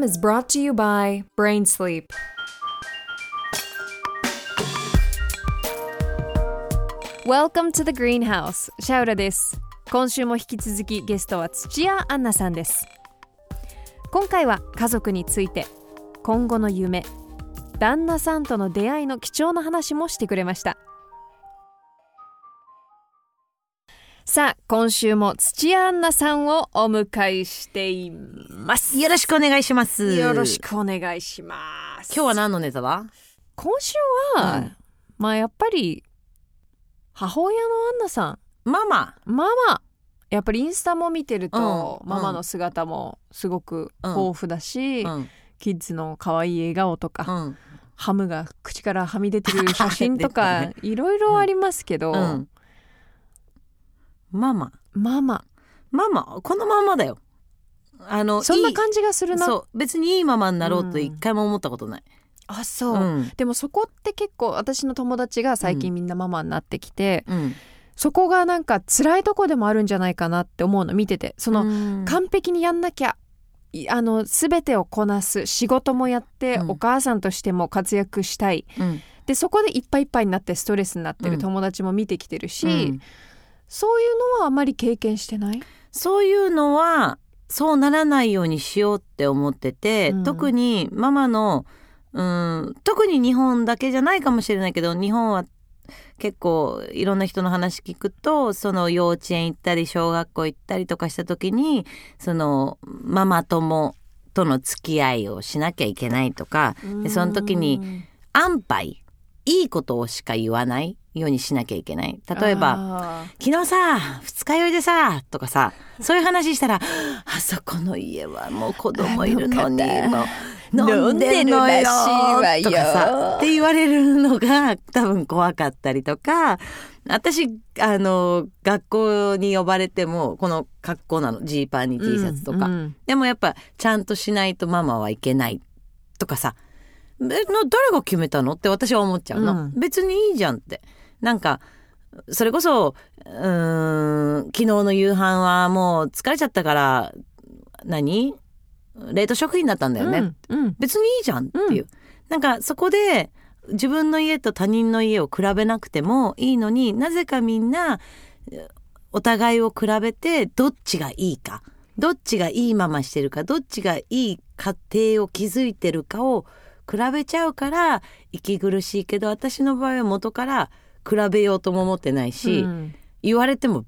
program is brought to you by Brain Sleep. Welcome to the Greenhouse. シャウラです今週も引き続きゲストは土屋アンナさんです。今回は家族について今後の夢旦那さんとの出会いの貴重な話もしてくれました。さあ今週も土屋アンナさんをお迎えしていますよろしくお願いします。よろしくお願いします今日は何のネタだ？今週は、うんまあやっぱり母親のアンナさママ。んママやっぱりインスタも見てると、うんママの姿もすごく豊富だし、うん。キッズの可愛い笑顔とか、うん。ハムが口からはみ出てる 写真と出か、ていろいろありますけど、うん。ママ。ママママ？このままだよ。あの、そんな感じがするなそう。別にいいママになろうと一回も思ったことない。あそう、うん。でもそこって結構私の友達が最近みんなママになってきて、うん。そこがなんか辛いとこでもあるんじゃないかなって思うの見ててその、うん完璧にやんなきゃいあの全てをこなす仕事もやって、うんお母さんとしても活躍したいうん。でそこでいっぱいいっぱいになってストレスになってる友達も見てきてるし、うんそういうのはあまり経験してない？そういうのはそうならないようにしようって思ってて、うん。特にママのうん特に日本だけじゃないかもしれないけど日本は結構いろんな人の話聞くとその幼稚園行ったり小学校行ったりとかした時にそのママ友との付き合いをしなきゃいけないとかでその時にうん。安牌いいことをしか言わないようにしなきゃいけない。例えばあ昨日さ二日酔いでさとかさそういう話したら あそこの家はもう子供いるのに飲んでるのよ飲んでるらしいわよ。とかさって言われるのが多分怖かったりとか私あの学校に呼ばれてもこの格好なのジーパンに T シャツとか、うんうん。でもやっぱちゃんとしないとママはいけないとかさ。誰が決めたの？って私は思っちゃうの、うん。別にいいじゃんってなんかそれこそうーん昨日の夕飯はもう疲れちゃったから何？冷凍食品だったんだよね、うんうん。別にいいじゃんっていう、なんかそこで自分の家と他人の家を比べなくてもいいのになぜかみんなえお互いを比べてどっちがいいかどっちがいいまましてるかどっちがいい家庭を築いてるかを比べちゃうから息苦しいけど私の場合は元から比べようとも思ってないし、うん。言われても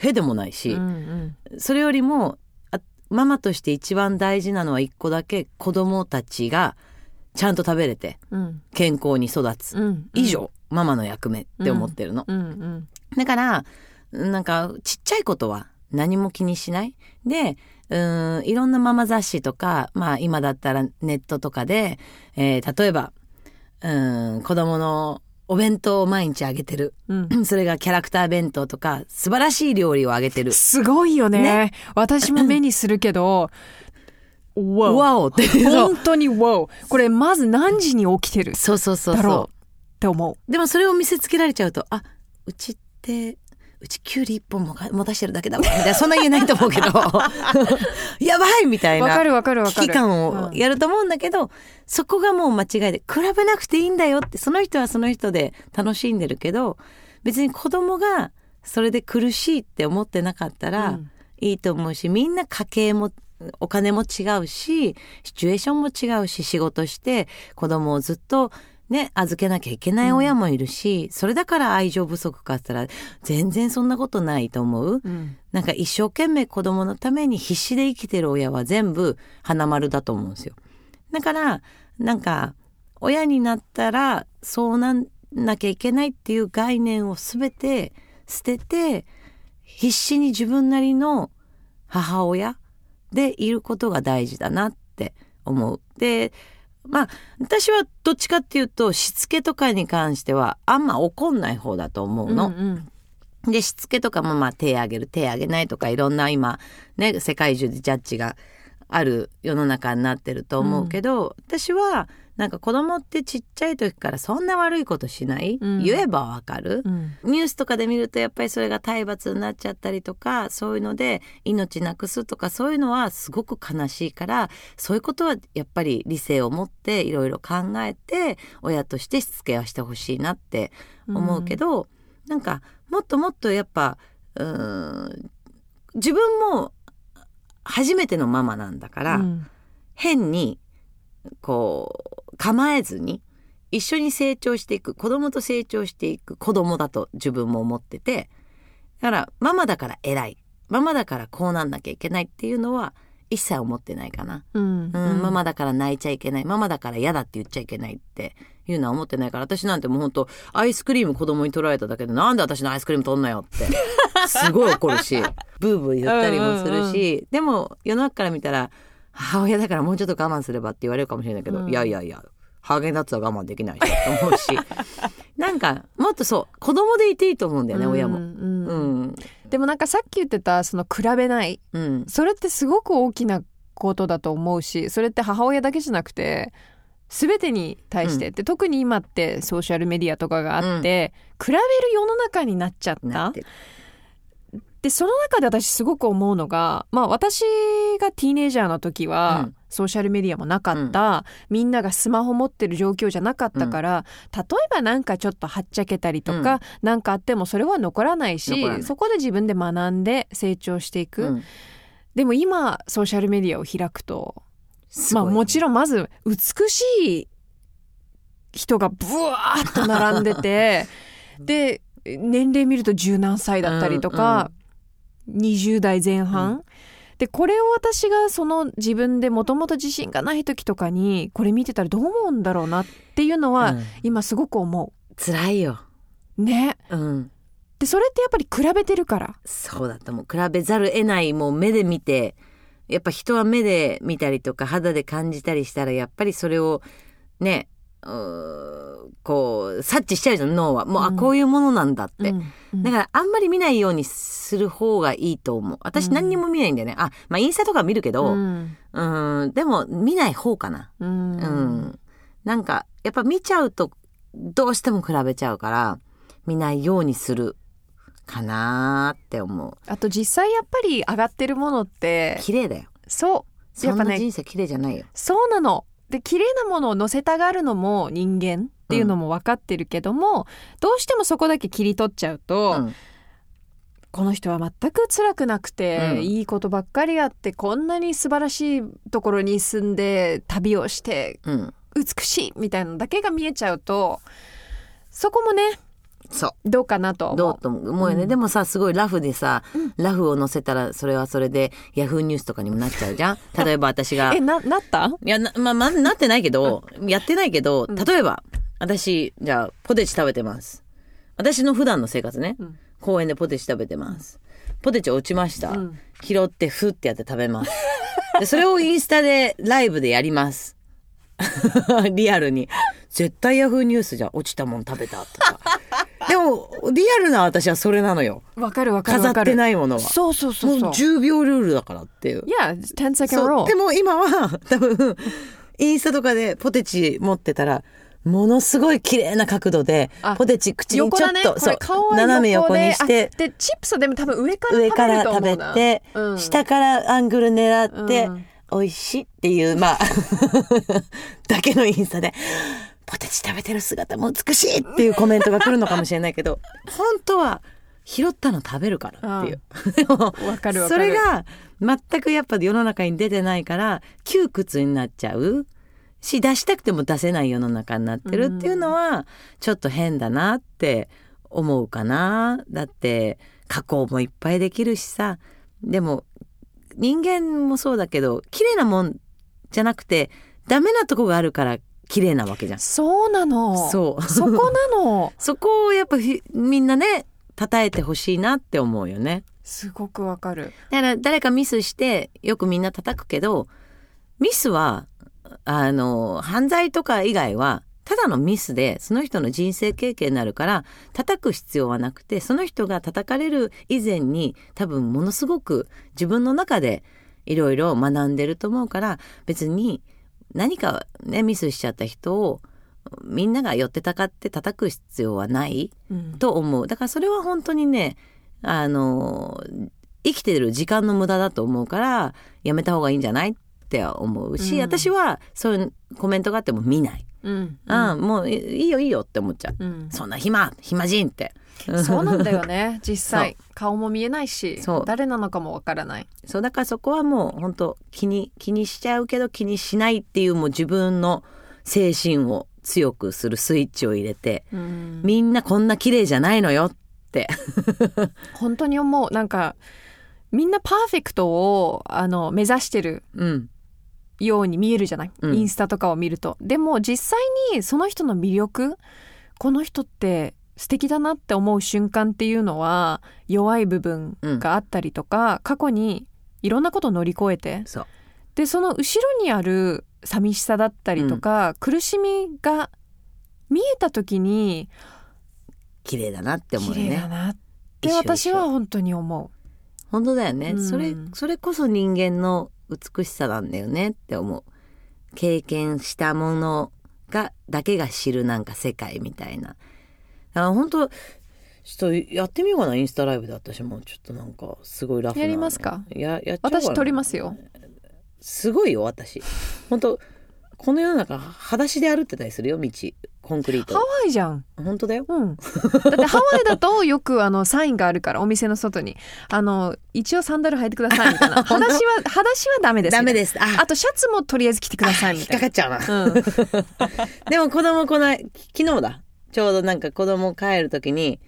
へでもないし、うんそれよりもあママとして一番大事なのは一個だけ子供たちがちゃんと食べれてうん。健康に育つ、うん以上、ママの役目って思ってるの、うんうんだからなんかちっちゃいことは何も気にしない。でうーんいろんなママ雑誌とかまあ今だったらネットとかで、えー例えばうーん子供のお弁当を毎日あげてる。うん。それがキャラクター弁当とか素晴らしい料理をあげてる。すごいよね。ね。私も目にするけど わわおって本当にわお。これまず何時に起きてるっそうそうそう。だろうそうて思でもそれを見せつけられちゃうと、あ、うちって、うちキュウリ一本もが持たしてるだけだわ。みたいな、そんな言えないと思うけど、やばいみたいうな。わかるわかるわかる。危機感をやると思うんだけど、そこがもう間違いで、比べなくていいんだよって、その人はその人で楽しんでるけど、別に子供がそれで苦しいって思ってなかったらうん。いいと思うし、みんな家計もお金も違うし、シチュエーションも違うし、仕事して子供をずっとね、預けなきゃいけない親もいるし、それだから愛情不足かって言ったら全然そんなことないと思う。うんなんか一生懸命子供のために必死で生きてる親は全部花丸だと思うんですよ。だからなんか親になったらそうなんなきゃいけないっていう概念を全て捨てて必死に自分なりの母親でいることが大事だなって思う。でまあ私はどっちかっていうとしつけとかに関してはあんま怒んない方だと思うの。うんうんでしつけとかもまあ手あげる手あげないとかいろんな今ね世界中でジャッジがある世の中になってると思うけど、私はなんか子供ってちっちゃい時からそんな悪いことしない、うん。言えばわかる、うん。ニュースとかで見るとやっぱりそれが体罰になっちゃったりとかそういうので命なくすとかそういうのはすごく悲しいからそういうことはやっぱり理性を持っていろいろ考えて親としてしつけはしてほしいなって思うけど、なんかもっともっとやっぱうーん自分も初めてのママなんだから、うん。変にこう構えずに一緒に成長していく子供と成長していく子供だと自分も思っててだからママだから偉いママだからこうなんなきゃいけないっていうのは一切思ってないかな、うん。うんママだから泣いちゃいけないママだから嫌だって言っちゃいけないっていうのは思ってないから私なんてもうほんとアイスクリーム子供に取られただけでなんで私のアイスクリーム取んなよって すごい怒るしブーブー言ったりもするし、でも世の中から見たら母親だからもうちょっと我慢すればって言われるかもしれないけど、うん。いやいやいやハーゲンダッツは我慢できないしと思うし なんかもっとそう子供でいていいと思うんだよね、親も。うん。うん。でもなんかさっき言ってたその比べないうん。それってすごく大きなことだと思うしそれって母親だけじゃなくて全てに対して、うで特に今ってソーシャルメディアとかがあって、比べる世の中になっちゃったでその中で私すごく思うのがまあ私がティーネイジャーの時は、うん。ソーシャルメディアもなかった、みんながスマホ持ってる状況じゃなかったから、例えばなんかちょっとはっちゃけたりとか、なんかあってもそれは残らないしそこで自分で学んで成長していく、うん。でも今ソーシャルメディアを開くとまあもちろんろんまず美しい人がブワーッと並んでて で年齢見ると十何歳だったりとか、20代前半、でこれを私がその自分でもともと自信がない時とかにこれ見てたらどう思うんだろうなっていうのは、今すごく思辛いよ。う。ね。うんでそれってやっぱり比べてるから。そうだと思う比べざる得ないもう目で見てやっぱ人は目で見たりとか肌で感じたりしたらやっぱりそれをねこう察知しちゃうじゃん脳は。もう、うん。あこういうものなんだって、うんうん。だからあんまり見ないようにする方がいいと思う。私うん。何にも見ないんだよね、あまあインスタとか見るけどうん。うんでも見ない方かな。うん。うん、なんかやっぱ見ちゃうとどうしても比べちゃうから見ないようにするかなーって思う。あと実際やっぱり上がってるものって綺麗だよ。そう。やっぱねな人生綺麗じゃないよ。そうなの。で綺麗なものを載せたがるのも人間っていうのも分かってるけども、どうしてもそこだけ切り取っちゃうと、うんこの人は全く辛くなくて、うん。いいことばっかりあってこんなに素晴らしいところに住んで旅をしてうん、美しいみたいなのだけが見えちゃうとそこもねそどうかなと思う。うどうと思う。よね、うん。でもさすごいラフでさ、ラフを載せたらそれはそれでヤフーニュースとかにもなっちゃうじゃん。例えば私が。いえななった？やな,、まあ、まあなってないけどやってないけどうん。例えば私じゃあポテチ食べてます。私の普段の生活ね、うん。公園でポテチ食べてます。ポテチ落ちました、うん。拾ってフってやって食べます。でそれをインスタでライブでやります。リアルに。絶対ヤフーニュースじゃん。落ちたもん食べたとかでもリアルな私はそれなのよ。わかるわかる飾って。ないものは。そうそうそうそう。もう10秒ルールだからっていう。いや、10 second そう。rule. で。も今は多分インスタとかでポテチ持ってたらものすごい綺麗な角度であポテチ口にちょっね、こそ顔は斜め横でにしてあでチップスはでも多分上から上から食べ食べると思うな。て、うん。下からアングル狙って、うん。美味しいっていうまあ だけのインスタでポテチ食べてる姿も美しいっていうコメントが来るのかもしれないけど 本当は拾ったの食べるからっていう。でも わかるわかる。それが全くやっぱ世の中に出てないから窮屈になっちゃう。し出したくても出せない世の中になってるっていうのはちょっと変だなって思うかな。だって加工もいっぱいできるしさ。でも人間もそうだけど綺麗なもんじゃなくてダメなとこがあるから綺麗なわけじゃん。そうなのそうそこなの そこをやっぱひみんなね称えてほしいなって思うよね。すごくわかるだから誰かミスしてよくみんな叩くけどミスはあの犯罪とか以外はただのミスでその人の人生経験になるから叩く必要はなくてその人が叩かれる以前に多分ものすごく自分の中でいろいろ学んでると思うから別に何かねミスしちゃった人をみんなが寄ってたかって叩く必要はないうん。と思う。だからそれは本当にねあの生きてる時間の無駄だと思うからやめた方がいいんじゃないって思うし、うん。私はそういうコメントがあっても見ない、うん。うん。もういいいよいいよって思っちゃう、うん。そんな暇暇人ってそうなんだよね。実際。顔も見えないし誰なのかもわからない。そう。だからそこはもう本当気に気にしちゃうけど気にしないっていうもう自分の精神を強くするスイッチを入れて、うん。みんなこんな綺麗じゃないのよって。本当に思う。なんかみんなパーフェクトをあの目指してるうん。ように見えるじゃない、うん。インスタとかを見ると。でも実際にその人の魅力この人って素敵だなって思う瞬間っていうのは弱い部分があったりとか、過去にいろんなことを乗り越えて。でその後ろにある寂しさだったりとか、苦しみが見えた時に綺麗だなって思うよ綺麗だねなって私は本当に思本当だよね、うん。それそれこそ人間の美しさなんだよねって思う。経験したものがだけが知るなんか世界みたいなだから本当ちょっとやってみようかなインスタライブで私。もちょっとなんかすごいラフなやりますか？ややっちゃおう私撮りますよ。すごいよ私。本当この世の中裸足で歩ってたりするよ道。コンクリート。ハワイじゃん。本当だよ。うん、だってハワイだとよくあのサインがあるからお店の外に。あの一応サンダル履いてくださいみたいな。裸足は裸足はダメですダメです。すあ。あとシャツもとりあえず着てくださいみ引ったかいっちゃうな。な、うん、でも子供この昨日だちょうどなんか子供帰る時に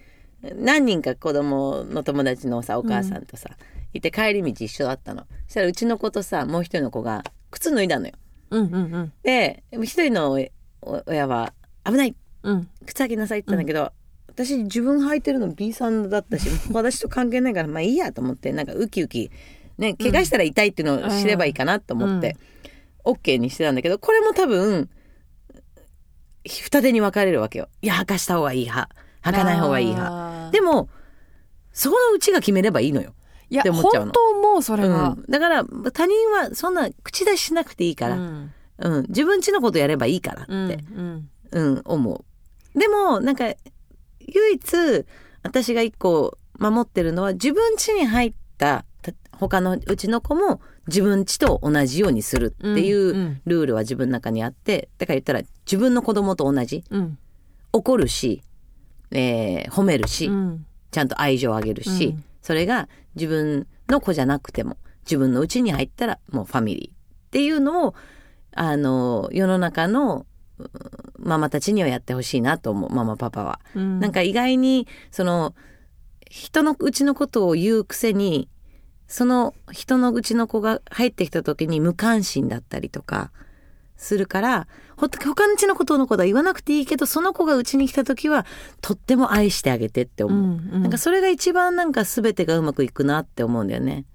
何人か子供の友達のさお母さんとさ、いて帰り道一緒だったの。そしたらうちの子とさもう一人の子が靴脱いだのよ。うんうんうん。で一人のお親は「危ない。うん。靴履きなさい」って言ったんだけど、私自分履いてるの B さんだったし 私と関係ないからまあいいやと思ってなんかウキウキね怪我したら痛いっていうのを知ればいいかなと思って、OK にしてたんだけどこれも多分二手に分かれるわけよ。いや履かした方がいい派。履かない方がいい派。でもそこのうちが決めればいいのよ、いや本当思うそれは、うん、だから他人はそんな口出ししなくていいから、うん。うん。自分ちのことやればいいからって、うんうん。うん、思う。でも、なんか、唯一、私が一個守ってるのは、自分家に入った、た他のうちの子も自分家と同じようにするっていうルールは自分の中にあって、だから言ったら自分の子供と同じ。うん怒るし、えー褒めるし、うんちゃんと愛情をあげるし、うんそれが自分の子じゃなくても、自分の家に入ったらもうファミリーっていうのを、あの、世の中のうんママたちにはやってほしいなと思う、ママパパは。うんなんか意外に、その、人のうちのことを言うくせに、その人のうちの子が入ってきた時に無関心だったりとかするから、ほ他のうちのことのことは言わなくていいけど、その子がうちに来た時は、とっても愛してあげてって思う。うんうん。なんかそれが一番なんか全てがうまくいくなって思うんだよね。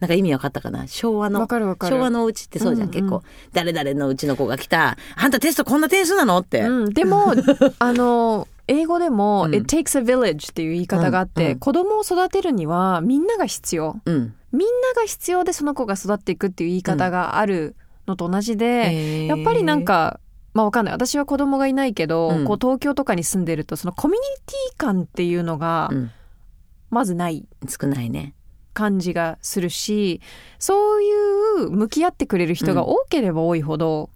なんか意味わかったかな？昭和のわかるわかる。昭和のお家ってそうじゃん、うんうん。結構。誰々のうちの子が来た。あんたテストこんな点数なの？って、うん、でも あの英語でも、うん。It takes a village っていう言い方があって、うんうん。子供を育てるにはみんなが必要。うん。みんなが必要でその子が育っていくっていう言い方があるのと同じで、やっぱりなんかまあわかんない。私は子供がいないけど、うん。こう東京とかに住んでるとそのコミュニティ感っていうのがうん。まずない。少ないね。感じがするしそういう向き合ってくれる人が多ければ多いほど、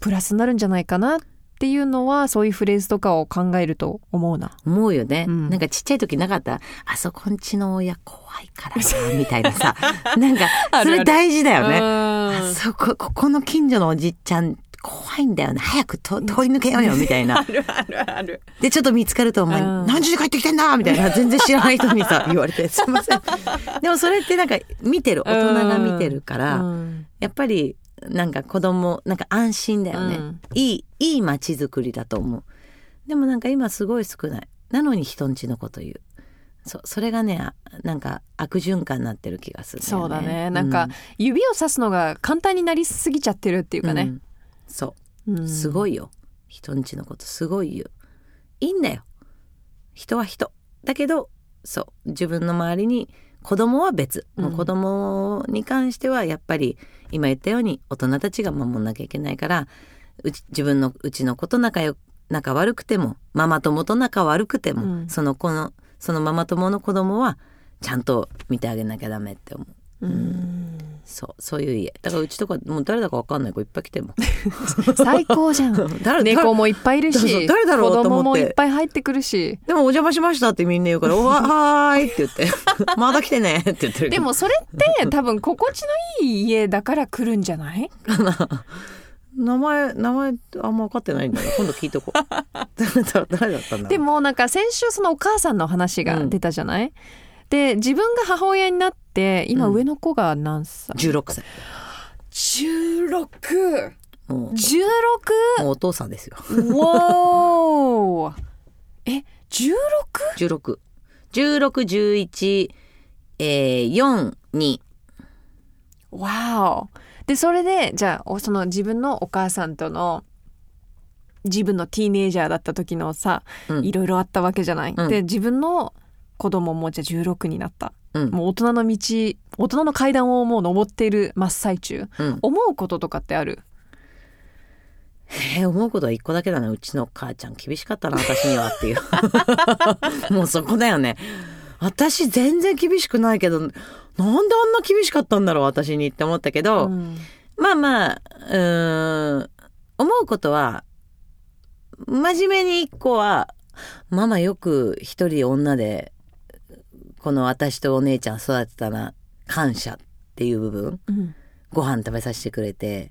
プラスになるんじゃないかなっていうのはそういうフレーズとかを考えると思うな。思うよね、うん。なんかちっちゃい時なかった。あそこんちの親怖いからなみたいなさ。なんかそれ大事だよね。あそこここの近所のおじっちゃん怖いんだよね。早くと通り抜けようよみたいな。るあるある。でちょっと見つかると「お前うん。何時に帰ってきてんだ!」みたいな 全然知らない人にさ言われて「すいません」でもそれってなんか見てる大人が見てるから、うん。やっぱりなんか子供なんか安心だよね、うん。いいいい街づくりだと思う。でもなんか今すごい少ない。なのに人んちのこと言う。そそれがねあなんか悪循環になってる気がする、そうだね。なんか、指をさすのが簡単になりすぎちゃってるっていうかね。うん。そう。すごい。いよ。人んちのことすごい言う。いいんだよ。人は人。だけどそう。自分の周りに子供は別、うん。もう子供に関してはやっぱり今言ったように大人たちが守んなきゃいけないからうち自分のうちの子と仲良仲悪くてもママ友と仲悪くても、うん。その子のそのママ友の子供はちゃんと見てあげなきゃダメって思う。うんそうそういう家。だからうちとかもう誰だか分かんない子いっぱい来ても 最高じゃん。誰猫もいっぱいいるし誰だろうと思って。子供もいっぱい入ってくるし。でもお邪魔しましたってみんな言うから「おははーい」って言って「まだ来てね」って言ってるでもそれって多分心地のいい家だから来るんじゃない？名前名前あんま分かってないんだよ。今度聞いとこう。誰だったんだでもなんか先週そのお母さんの話が出たじゃない、で自分が母親になって今うん。上の子が何歳、16歳。16!16! もう。もうお父さんですよ。わーえ 16? 161611えー、42わお。でそれでじゃあおその自分のお母さんとの自分のティーネイジャーだった時のさ、うん。いろいろあったわけじゃない、うん。で自分の子供もじゃあ16になった。うん。もう大人の道大人の階段をもう登っている真っ最中。うん。思うこととかってある？えー、思うことは一個だけだねうちの母ちゃん厳しかったな私にはっていう。もうそこだよね。私全然厳しくないけどなんであんな厳しかったんだろう私にって思ったけど、うん。まあまあうーん思うことは真面目に一個はママよく一人女でこの私とお姉ちゃん育てたな感謝っていう部分うんご飯食べさせてくれて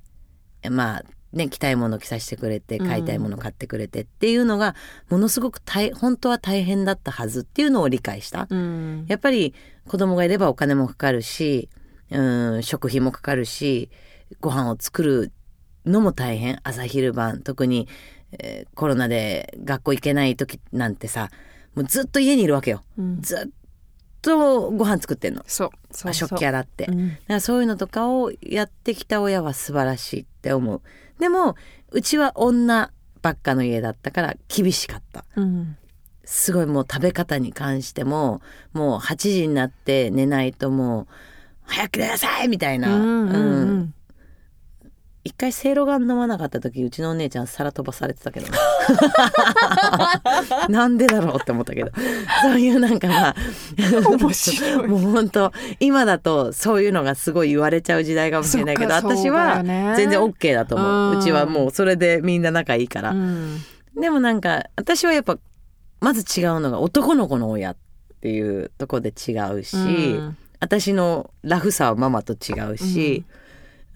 まあね着たいもの着させてくれてうん買いたいもの買ってくれてっていうのがものすごく大本当は大変だったはずっていうのを理解した。うんやっぱり子供がいればお金もかかるし、うん、食費もかかるし、ご飯を作るのも大変。朝昼晩、特に、えーコロナで学校行けない時なんてさ、もうずっと家にいるわけよ。うんずっとご飯作ってんの。そうそう食器洗って。うんだからそういうのとかをやってきた親は素晴らしいって思う。でも、うちは女ばっかの家だったから厳しかった。うんすごいもう食べ方に関してももう8時になって寝ないともう早く寝なさいみたいな、うんうんううんん一回せいろがん飲まなかった時うちのお姉ちゃん皿飛ばされてたけどね。なんでだろうって思ったけど。そういうなんかまあ。面白い。もう本当今だとそういうのがすごい言われちゃう時代かもしれないけど私は全然 OK だと思う、ううんちはもうそれでみんな仲いいから、うん。でもなんか私はやっぱまず違うのが男の子の親っていうとこで違うし、うん。私のラフさはママと違うし、う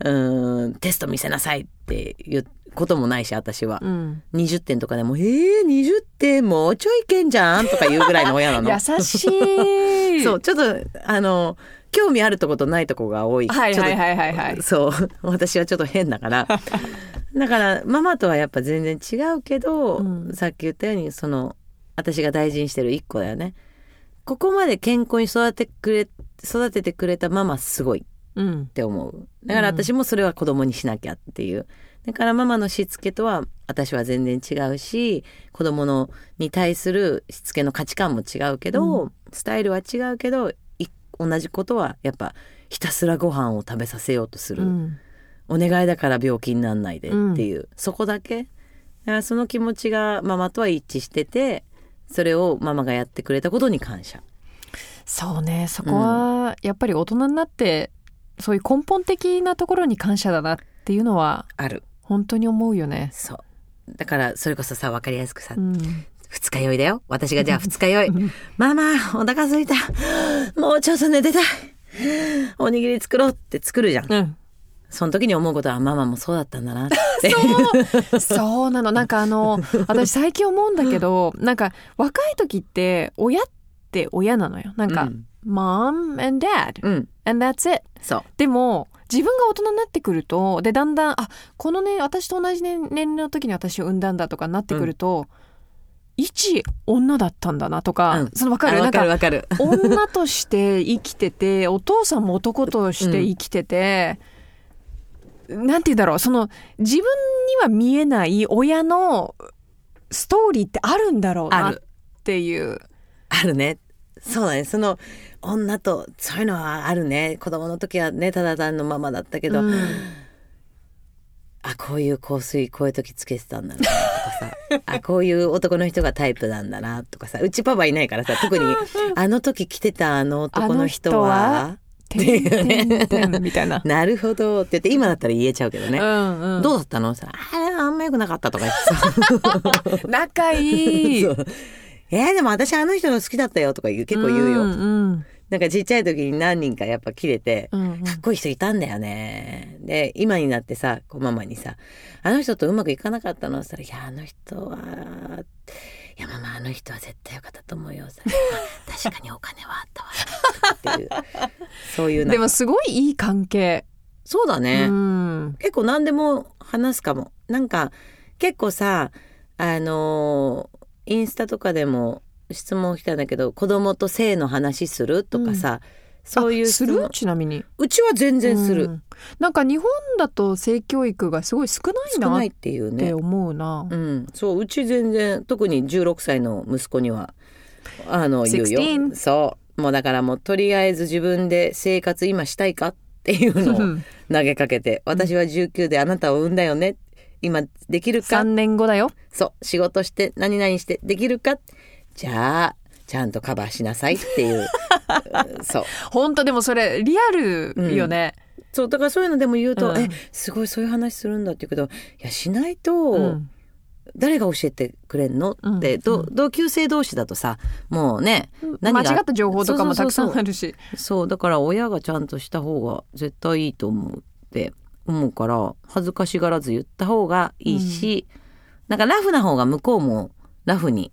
ーんテスト見せなさいっていうこともないし私は、うん。20点とかでも「えー、20点もうちょいけんじゃん」とか言うぐらいの親なの。優しい。そうちょっとあの興味あるとことないとこが多い。はいはいはいはいはい。そう私はちょっと変だから。だからママとはやっぱ全然違うけど、うん。さっき言ったようにその私が大事にしてる一個だよね。ここまで健康に育ててくれ育ててくれたママすごいっうん。て思う。だから私もそれは子供にしなきゃっていう。だからママのしつけとは私は全然違うし子供のに対するしつけの価値観も違うけど、うスタイルは違うけどい同じことはやっぱひたすらご飯を食べさせようとする、うん。お願いだから病気にならないでっていう、そこだけ。だからその気持ちがママとは一致しててそれをママがやってくれたことに感謝。そうね。そこはやっぱり大人になってそういう根本的なところに感謝だなっていうのはある。本当に思うよね。そう。だからそれこそさ分かりやすくさ、うん。二日酔いだよ。私がじゃあ 二日酔い。ママお腹空いた。もうちょっと寝てたい。おにぎり作ろうって作るじゃん。うん、その時に思うことはママもそうだったんだなって。そう。なの。なんかあの私最近思うんだけどなんか若い時って親って親なのよ。なんか、うん mom and dad. うん and that's it. そうでも自分が大人になってくるとでだんだんあこのね私と同じ年年齢の時に私を産んだんだとかなってくると、一女だったんだなとか、うんその分かあわかる？るなんかわかる女として生きててお父さんも男として 生きてて、なんて言うんだろうその自分には見えない親のストーリーってあるんだろうなっていう。あるね。そうだね。その女とそういうのはあるね。子供の時はねただ単のままだったけど、うん。あこういう香水こういう時つけてたんだなとかさ。あこういう男の人がタイプなんだなとかさ。うちパパいないからさ特に あの時着てたあの男の人は。みたいな。なるほどって言って今だったら言えちゃうけどね、うんうん。どうだったの？さあれあんま良くなかったとか言ってさ。仲いい。えーでも私あの人の好きだったよとか言う結構言うよ、うんうんなんかちっちゃい時に何人かやっぱ切れて、うんうんかっこいい人いたんだよね。で、今になってさ、こうママにさ、あの人とうまくいかなかったのって言ったら、いや、あの人は、いや、ママ、あの人は絶対よかったと思うよ。さ確かにお金はあったわ。っていう、そういうでもすごいいい関係。そうだね。うん。結構何でも話すかも。なんか、結構さ、あのーインスタとかでも質問来たんだけど、子供と性の話するとかさ、そういうあする？ちなみに。うちは全然する。うん。なんか日本だと性教育がすごい少ないなっ少ないっていうね。て。思うな。うん、そううち全然特に16歳の息子にはあの言うよ。16そう。もうだからもうとりあえず自分で生活今したいかっていうのを投げかけて私は19であなたを産んだよね今できるか？3年後だよ。そう。仕事して何々してできるか？じゃあちゃんとカバーしなさいっていう。う んそう。本当でもそれリアルよね。そうだからそういうのでも言うと、うん。えすごいそういう話するんだって言うけどいやしないと、うん。誰が教えてくれんの？うん。って、ど同級生同士だとさもうね何が？間違った情報とかもたくさんあるし。そうだから親がちゃんとした方が絶対いいと思うって思うから恥ずかしがらず言った方がいいし、なんかラフな方が向こうもラフに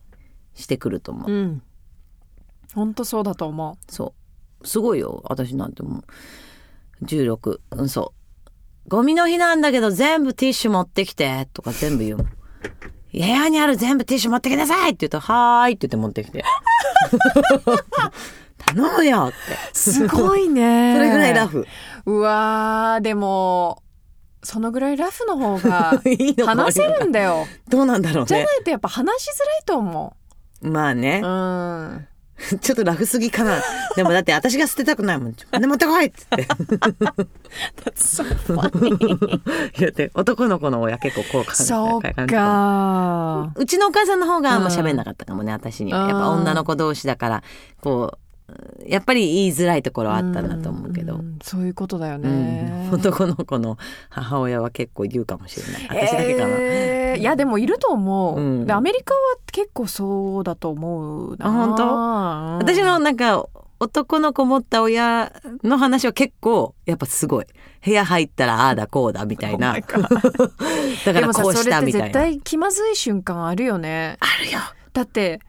してくると思う、うん。本当そうだと思そうすごいよ私なんてもう16うんそうゴミの日なんだけど全部ティッシュ持ってきてとか全部言うもん部屋にある全部ティッシュ持ってきなさいって言うと、はーいって言って持ってきて。頼むよって。う。すごいね。それぐらいラフ。うわーでもそのぐらいラフの方が 話せるんだよ。どうなんだろうじゃなね。いとやっぱ話しづらいと思まあねう。う。ん。ちょっとラフすぎかな。でもだって私が捨てたくないもん。で持ってこいっつって。言って、男の子の親結構こう感じそうか。うちのお母さんの方があんまうん喋んなかったかもね、私には。やっぱ女の子同士だから、こう、やっぱり言いづらいところはあったんだと思うけど。んんそういうことだようん。ね。男の子の母親は結構言うかもしれない。私だけかな。えーいやでもいると思う、うん。でアメリカは結構そうだと思うな。あ本当？うん。私のなんか男の子持った親の話は結構やっぱすごい。部屋入ったらああだこうだみたいな。Oh だからこうしたみたいな。絶対気まずい瞬間あるよね。あるよ。だって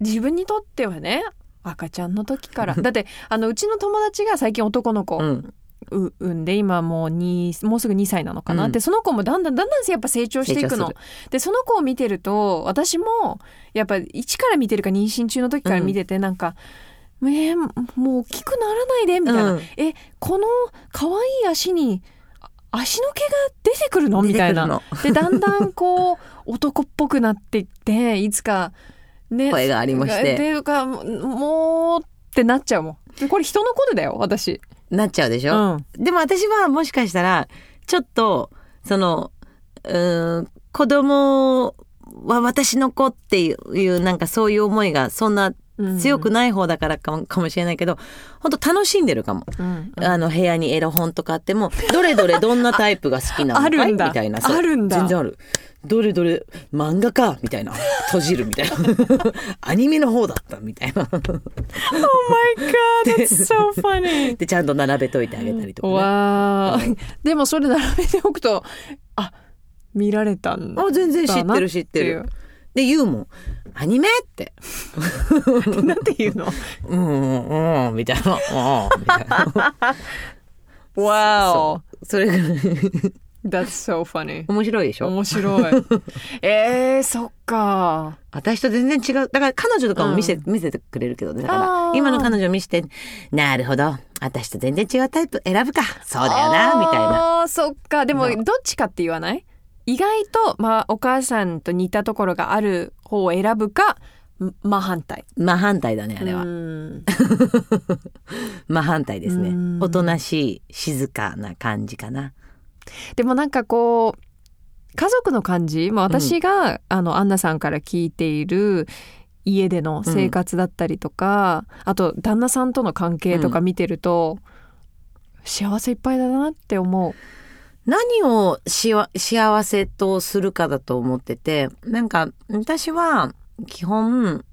自分にとってはね赤ちゃんの時から。だってあのうちの友達が最近男の子、うん。う産んで今もうにもうすぐ2歳なのかな、うん。でその子もだんだんだんだんやっぱ成長していくの。でその子を見てると私もやっぱ一から見てるか妊娠中の時から見ててなんか、えーもう大きくならないでみたいな、うん。えこの可愛い足にあ足の毛が出てくるの？みたいな。でだんだんこう男っぽくなっていっていつかね。声がありまして。っていうかもうってなっちゃうもん。でこれ人のことだよ私。なっちゃうでしょ、うん。でも私はもしかしたらちょっとそのうーん子供は私の子っていうなんかそういう思いがそんな強くない方だからかもしれないけど本当楽しんでるかも。うんあの部屋にエロ本とかあってもどれどれどんなタイプが好きなのかい？あるんだ。みたいなあるんだ。全然あるどれどれ漫画かみたいな。閉じるみたいな。アニメの方だったみたいな。Oh my god, that's so funny. でちゃんと並べといてあげたりとか、ね、わーでもそれ並べておくとあ見られたんだ。あ全然知ってる知ってる。で言うもん。アニメって。なんて言うの？うんうんうんみたいな。うんみたいな。わそうそれぐらい That's so funny. 面白いでしょ？面白い。えー、そっか。私と全然違う。だから彼女とかも見せ,、見せてくれるけどね。だかあらー今の彼女見せてなるほど。私と全然違うタイプ選ぶか。そうだよなみたいな。あーそっか。でもどっちかって言わない？意外と、まあ、お母さんと似たところがある方を選ぶか真反対。真反対だねあれは、うん。真反対ですね。うん。おとなしい静かな感じかなでもなんかこう家族の感じ、まあ、私が、あのアンナさんから聞いている家での生活だったりとか、あと旦那さんとの関係とか見てると、幸せいっぱいだなって思う。何をしわ幸せとするかだと思っててなんか私は基本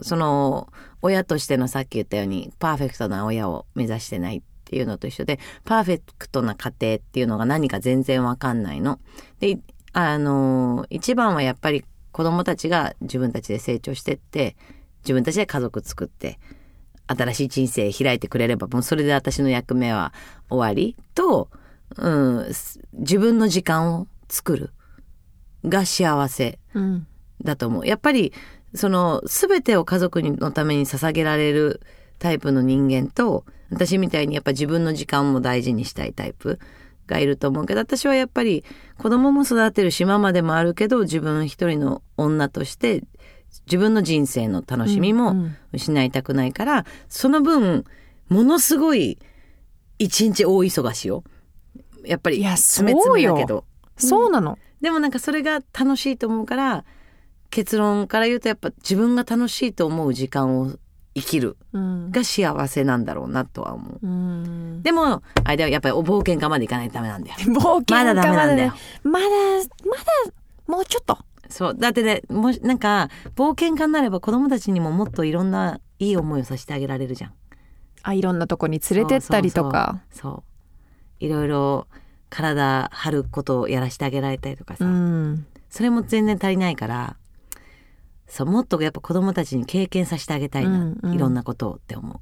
その親としてのさっき言ったようにパーフェクトな親を目指してないていうのと一緒でパーフェクトな家庭っていうのが何か全然わかんないの。であの一番はやっぱり子供たちが自分たちで成長してって自分たちで家族作って新しい人生開いてくれればもうそれで私の役目は終わりと、うん、自分の時間を作るが幸せだと思う。やっぱりその全てを家族のために捧げられるタイプの人間と私みたいにやっぱ自分の時間も大事にしたいタイプがいると思うけど私はやっぱり子供も育てるしママでもあるけど自分一人の女として自分の人生の楽しみもうん失いたくないから、その分ものすごい一日大忙しよ。やっぱり詰め詰めだけど。そうなの。でもなんかそれが楽しいと思うから結論から言うとやっぱ自分が楽しいと思う時間を生きるうんが幸せなんだろうなとは思う。うんでもあれだよやっぱりお冒険家までいかないとダメなんだよ。冒険まだダメなんだよ。まだまだもうちょっと。そうだってねもしなんか冒険家になれば子供たちにももっといろんないい思いをさせてあげられるじゃん。あいろんなとこに連れてったりとか。そういろいろ体張ることをやらせてあげられたりとかさ、うんそれも全然足りないからそうもっとやっぱ子供たちに経験させてあげたいな、うんうん。いろんなことをって思う。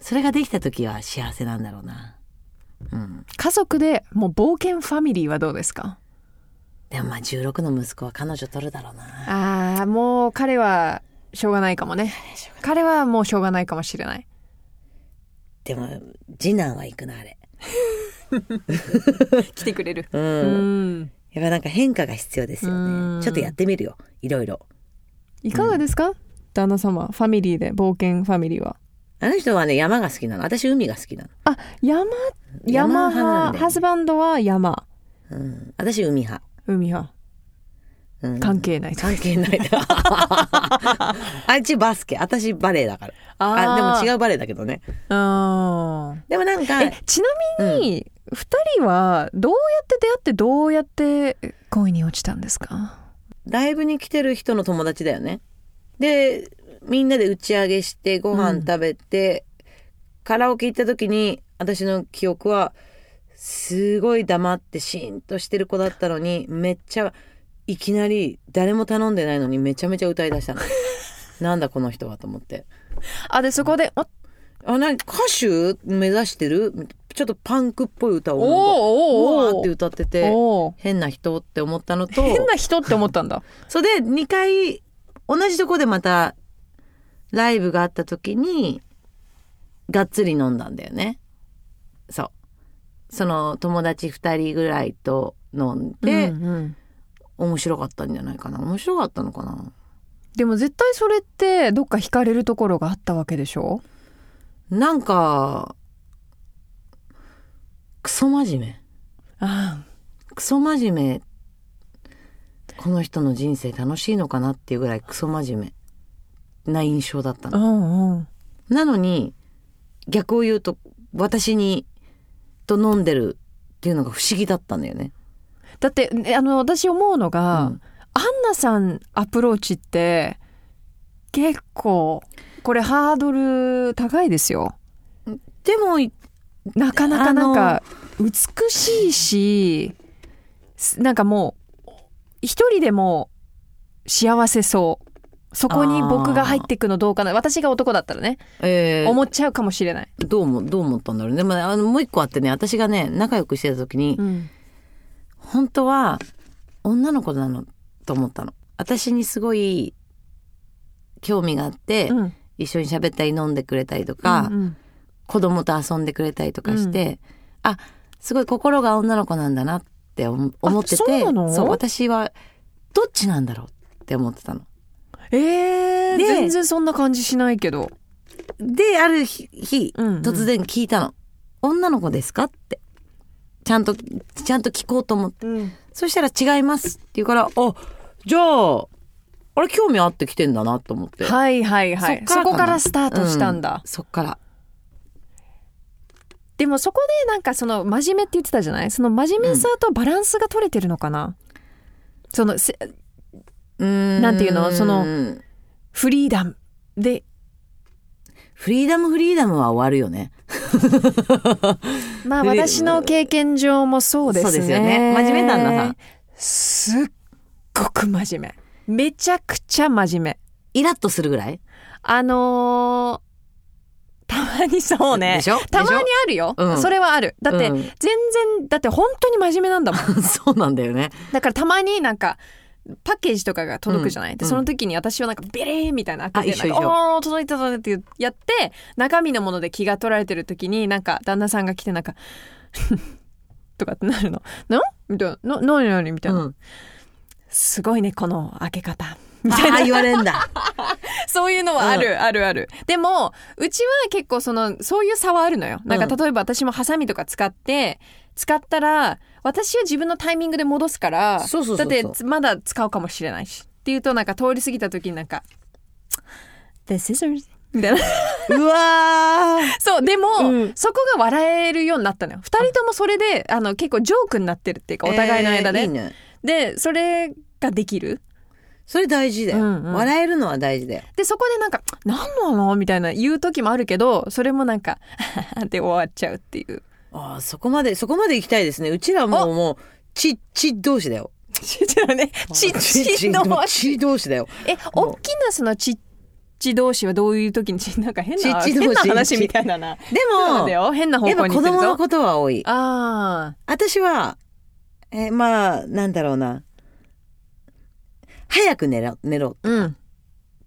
それができた時は幸せなんだろうな。うん。家族でもう冒険ファミリーはどうですか？でもまあ16の息子は彼女取るだろうな。ああもう彼はしょうがないかもね。彼はもうしょうがないかもしれない。でも次男は行くなあれ。来てくれる。うん、うん。やっぱなんか変化が必要ですようん。ねちょっとやってみるよ。いろいろいかがですか、旦那様ファミリーで冒険ファミリーは。あの人はね山が好きなの。私海が好きなの、あ山山山派。ハズバンドは山。うん、私海派、海派。うん、関係ない、関係ない。あっちバスケ。私バレエだから。あでも違ううバレエだけどね。あー。でもなんかえちなみに、二人はどうやって出会ってどうやって恋に落ちたんですか？ライブに来てる人の友達だよね。でみんなで打ち上げしてご飯食べて、カラオケ行った時に私の記憶はすごい黙ってシーンとしてる子だったのにめっちゃいきなり誰も頼んでないのにめちゃめちゃ歌い出したの。なんだこの人はと思って。あでそこでああ何歌手目指してる？ちょっとパンクっぽい歌をなんかおーおーおー。うわーって歌ってておー。変な人って思ったのと。変な人って思ったんだ。それで2回同じとこでまたライブがあった時にがっつり飲んだんだよね。そう。その友達2人ぐらいと飲んで、うんうん面白かったんじゃないかな。面白かったのかな。でも絶対それってどっか惹かれるところがあったわけでしょ？なんかクソ真面目。あクソ真面目。この人の人生楽しいのかなっていうぐらいクソ真面目な印象だったあうの。んうん。なのに逆を言うと私にと飲んでるっていうのが不思議だったんだよね。だってえあの私思うのが、うん。アンナさんアプローチって結構これハードル高いですよ。でもなかなかなんか美しいしすなんかもう一人でも幸せそう。そこに僕が入っていくのどうかな。私が男だったらね、えー。思っちゃうかもしれない、どうもどう思ったんだろうね。でもねあのもう一個あってね私がね仲良くしてた時に、うん。本当は女の子なのと思ったの。私にすごい興味があって、うん一緒に喋ったり飲んでくれたりとか、うんうん。子供と遊んでくれたりとかして、あすごい心が女の子なんだなって思思っててそう私はどっちなんだろうって思ってたの。えー、で全然そんな感じしないけど。である日日うんうん。突然聞いたの「女の子ですか?」って。ちゃんとちゃんと聞こうと思って。うん。そしたら「違います」って言うからあじゃああれ興味あってきてんだなと思って、はいはいはい。そこからスタートしたんだ、そっから。でもそこでなんかその真面目って言ってたじゃない？その真面目さとバランスが取れてるのかな、そのせななんていうの？そのフリーダム。でフリーダムフリーダムは終わるよね。まあ私の経験上もそうですね。そうですよね。真面目なんださすっごく真面目めちゃくちゃ真面目。イラッとするぐらい？あのーたまにそうね。でしょ？たまにあるよ、うん。それはある。だって、うん。全然だって本当に真面目なんだもん。ょ そうなんだよね。だからたまになんかパッケージとかが届くじゃない、でうん。その時に私はなんかベレーみたいな開けておー届いた届いたってやって中身のもので気が取られてる時になんか旦那さんが来てなんか とかってなるの「なみたいな「な何何?」みたいな、うんすごいねこの開け方」ああ言われんだ そういうのはある、あるある。でも、うちは結構その、そういう差はあるのよ。なんかうん例えば私もハサミとか使って、使ったら、私は自分のタイミングで戻すから、そうそうだってまだ使うかもしれないし。っていうとなんか通り過ぎた時になんか、The scissors みたいな。うわー そう、でも、うんそこが笑えるようになったのよ。二人ともそれで、あの、結構ジョークになってるっていうか、お互いの間で。えーいいねで、それができる？それ大事だよ、うんうん。笑えるのは大事だよ。でそこでなんか「何なの?」みたいな言う時もあるけどそれもなんか「で終わっちゃうっていう。ああそこまでそこまで行きたいですね。うちらもうもうちち同士だよ。ちっちねちっち同士。ち同士だよ。え大きなそのちっち同士はどういう時にち なんか変な変な話みたいなな。でも変な方向に行ってるぞ供のことは多い。あ私はえーまあなんだろうな早く寝ろ寝ろあうん。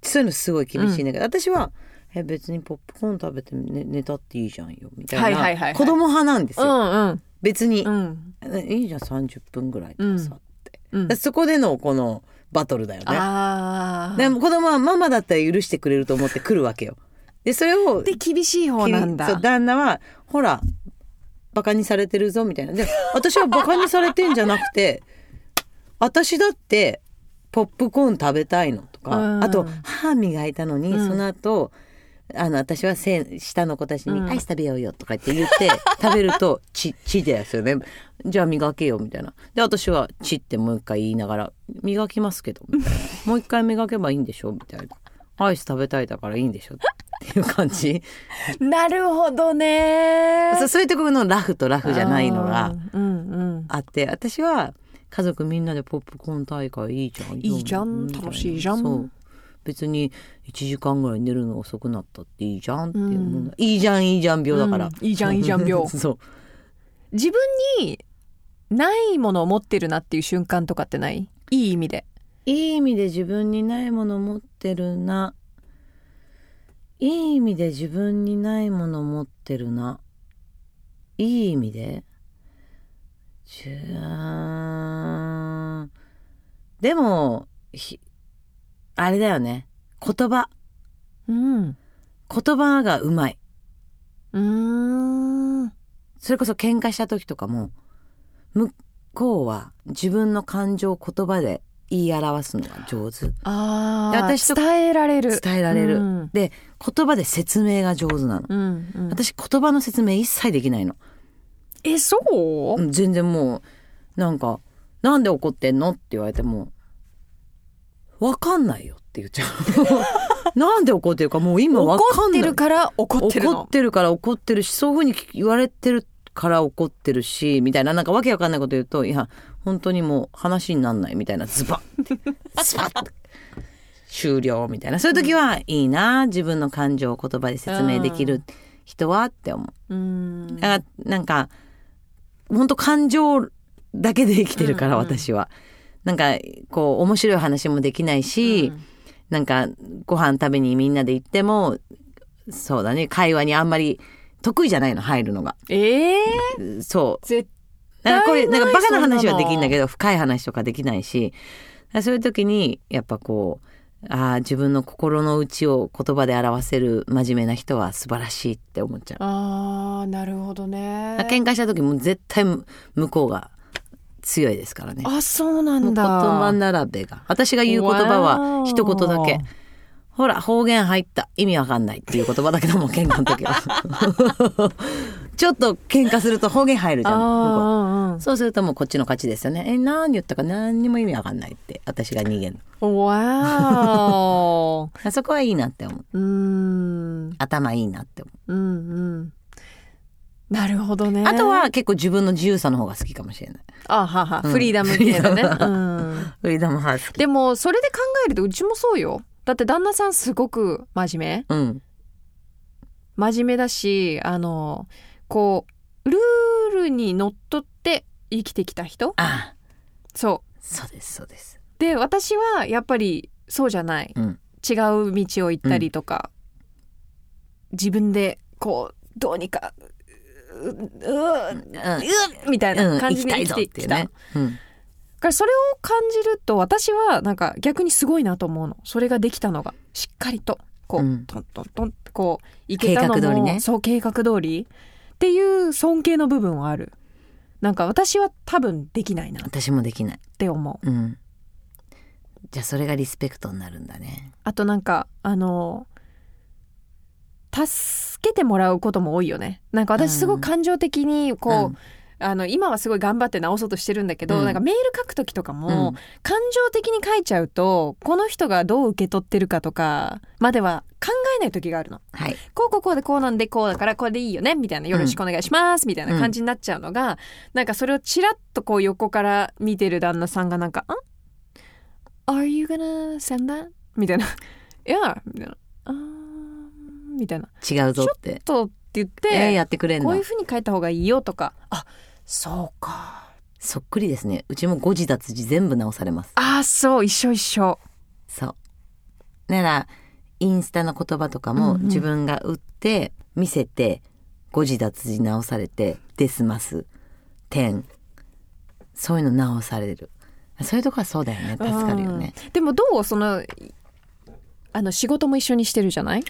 そういうのすごい厳しいんだけど、私はえ別にポップコーン食べて寝寝たっていいじゃんよみたいな、はいはいはいはい。子供派なんですうよ、んうん。別に、うん。えいいじゃん30分ぐらいとかさ、って。うん。そこでのこのバトルだよね。でも子供はママだったら許してくれると思って来るわけよ。でそれをで厳しい方なんだ。旦那はほらバカにされてるぞみたいな。で私はバカにされてんじゃなくて私だってポップコーン食べたいのとか、うん。あと歯磨いたのに、うん。その後あの私はせ下の子たちに、うん。アイス食べようよ」とか言って言って 食べると「ち」ちですよね。じゃあ磨けよみたいな。で私は「ち」ってもう一回言いながら「磨きますけど」みたいな「もう一回磨けばいいんでしょ」みたいな「アイス食べたいだからいいんでしょ」って。いう感じ。なるほどね。そうそういうところのラフとラフじゃないのがあって私は家族みんなでポップコーン大会いいじゃんいいじゃん楽しいじゃん。別に1時間ぐらい寝るの遅くなったっていいじゃんっていう、うん。いいじゃんいいじゃん病だから、うんいいじゃんいいじゃん病。そう。自分にないものを持ってるなっていう瞬間とかってない？いい意味で。いい意味で自分にないもの持ってるな。いい意味で自分にないもの持ってるな。いい意味でじでもひあれだよね。言葉。うん。言葉がうまい。うーん。それこそ喧嘩した時とかも向こうは自分の感情を言葉で言い表すのが上手。あーで私と伝えられる。伝えられる、うん。で言葉で説明が上手なの。うんうん。私言葉の説明一切できないの、えそう、うん全然もうなんか「なんで怒ってんの?」って言われても「わかんないよ」って言っちゃう。なんで怒ってるかもう今わ怒かんない。ってるから怒ってるの。怒ってるから怒ってるしそういうふうに言われてるから怒ってるしみたいな。なんかわけわかんないこと言うといや本当にもう話になんないみたいな。ズバッ。てスパッ。て終了みたいな。そういう時はいいな。自分の感情を言葉で説明できる人はって思う。うん。だからなんか本当感情だけで生きてるから、うんうん私は。なんかこう面白い話もできないし、なんかご飯食べにみんなで行ってもそうだね会話にあんまり得意じゃないの入るのが。ええそう。絶なんかこういうなんかバカな話はできんだけど深い話とかできないしそういう時にやっぱこああ自分の心の内を言葉で表せる真面目な人は素晴らしいって思っちゃう。あーなるほどね。喧嘩した時も絶対向こうが強いですからね。あそうなん言だ葉並べが。私が言う言葉は一言だけ。ほら方言入った。意味わかんないっていう言葉だけども喧嘩の時はちょっと喧嘩すると方言入るじゃんそうするともうこっちの勝ちですよね。え何言ったか。何にも意味わかんないって。私が逃げるーわー。あ そこはいいなって思う。うーん。頭いいなって思う、うんうん。なるほどね。あとは結構自分の自由さの方が好きかもしれない。あはは、うん。フリーダム系のね、フリーダうん、フリーダムハウスでもそれで考えるとうちもそうよ。だって旦那さんすごく真面目。うん。真面目だしあのこうルールにのっとって生きてきた人？あそう。そうですそうです。で私はやっぱりそうじゃない、うん。違う道を行ったりとか、自分でこうどうにかううううみたいうん、な感じで生きてきた、ね、うん、だからそれを感じると私はなんか逆にすごいなと思うの。それができたのがしっかりとこう、うん。トントントンってこう行けたのも計画通りね。そう計画通りっていう尊敬の部分はある。なんか私は多分できないな。っ私もできない。て思う。うん。じゃあそれがリスペクトになるんだね。あとなんかあの助けてもらうことも多いよね。なんか私すごく感情的にこう、うんあの今はすごい頑張って直そうとしてるんだけど、うん。なんかメール書く時とかも、うん。感情的に書いちゃうとこの人がどう受け取ってるかとかまでは考えない時があるの。はい。こうこうこうでこうなんでこうだからこれでいいよねみたいな。よろしくお願いします、みたいな感じになっちゃうのが、なんかそれをちらっとこう横から見てる旦那さんがなんか「ん ?Are you gonna send that?」みたいな「いや」みたいな「あー。みたいな「違うぞって。ちょっと」って言って、えー、やってくれんの？こういう風に書いた方がいいよとか。あそうか。そっくりですね。うちも誤字脱字全部直されます。あーそう。一緒一緒。そう。ならインスタの言葉とかも自分が打って見せて誤字脱字直されてデスマス点そういうの直される。そういうとこはそうだよね。助かるよね。うん。でもどうそのあの仕事も一緒にしてるじゃない、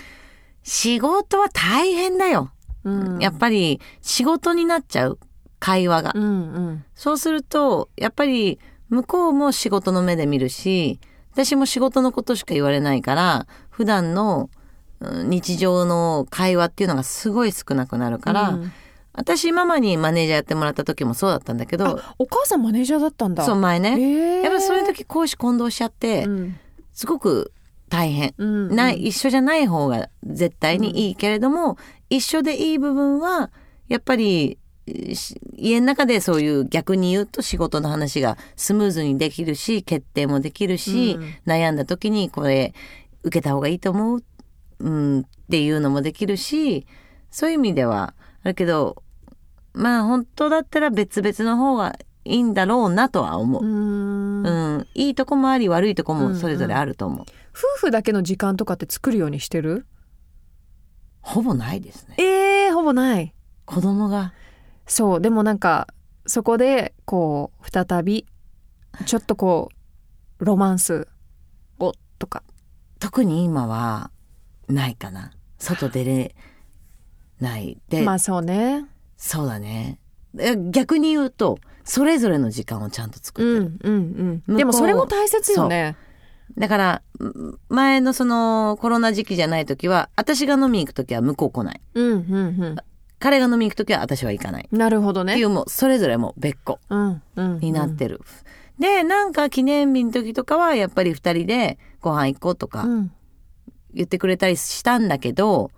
仕事は大変だよ、うん、やっぱり仕事になっちゃう会話が、うんうん。そうするとやっぱり向こうも仕事の目で見るし私も仕事のことしか言われないから普段のうん日常の会話っていうのがすごい少なくなるから、うん。私ママにマネージャーやってもらった時もそうだったんだけどあお母さんマネージャーだったんだ。そう前ね、へー。やっぱそういう時公私混同しちゃって、うん。すごく大変。うんない一緒じゃない方が絶対にいいけれども、一緒でいい部分はやっぱりし家の中でそういう逆に言うと仕事の話がスムーズにできるし決定もできるし、うん悩んだ時にこれ受けた方がいいと思う、うん、っていうのもできるしそういう意味ではあるけどまあ本当だったら別々の方がいいんだろうなとは思う。うんうん、いいとこもあり悪いとこもそれぞれあると思う。夫婦だけの時間とかって作るようにしてる？ほぼないですね。えー、ほぼない子供がそうでもなんかそこでこう再びちょっとこうロマンス。をとか。特に今はないかな。外出れない。で、まあそうね。そうだね。え逆に言うとそれぞれの時間をちゃんと作うってる、んうんう向こうんでもそれも大切よね。だからん前のそのコロナ時期じゃない時は私が飲みに行く時は向こう来ない。うんうん彼が飲みに行く時は私は行かない、うんなるほどね。っていうもうそれぞれもう別個うんうんになってる、でなんか記念日の時とかはやっぱり二人でご飯行こうとかうん。言ってくれたりしたんだけど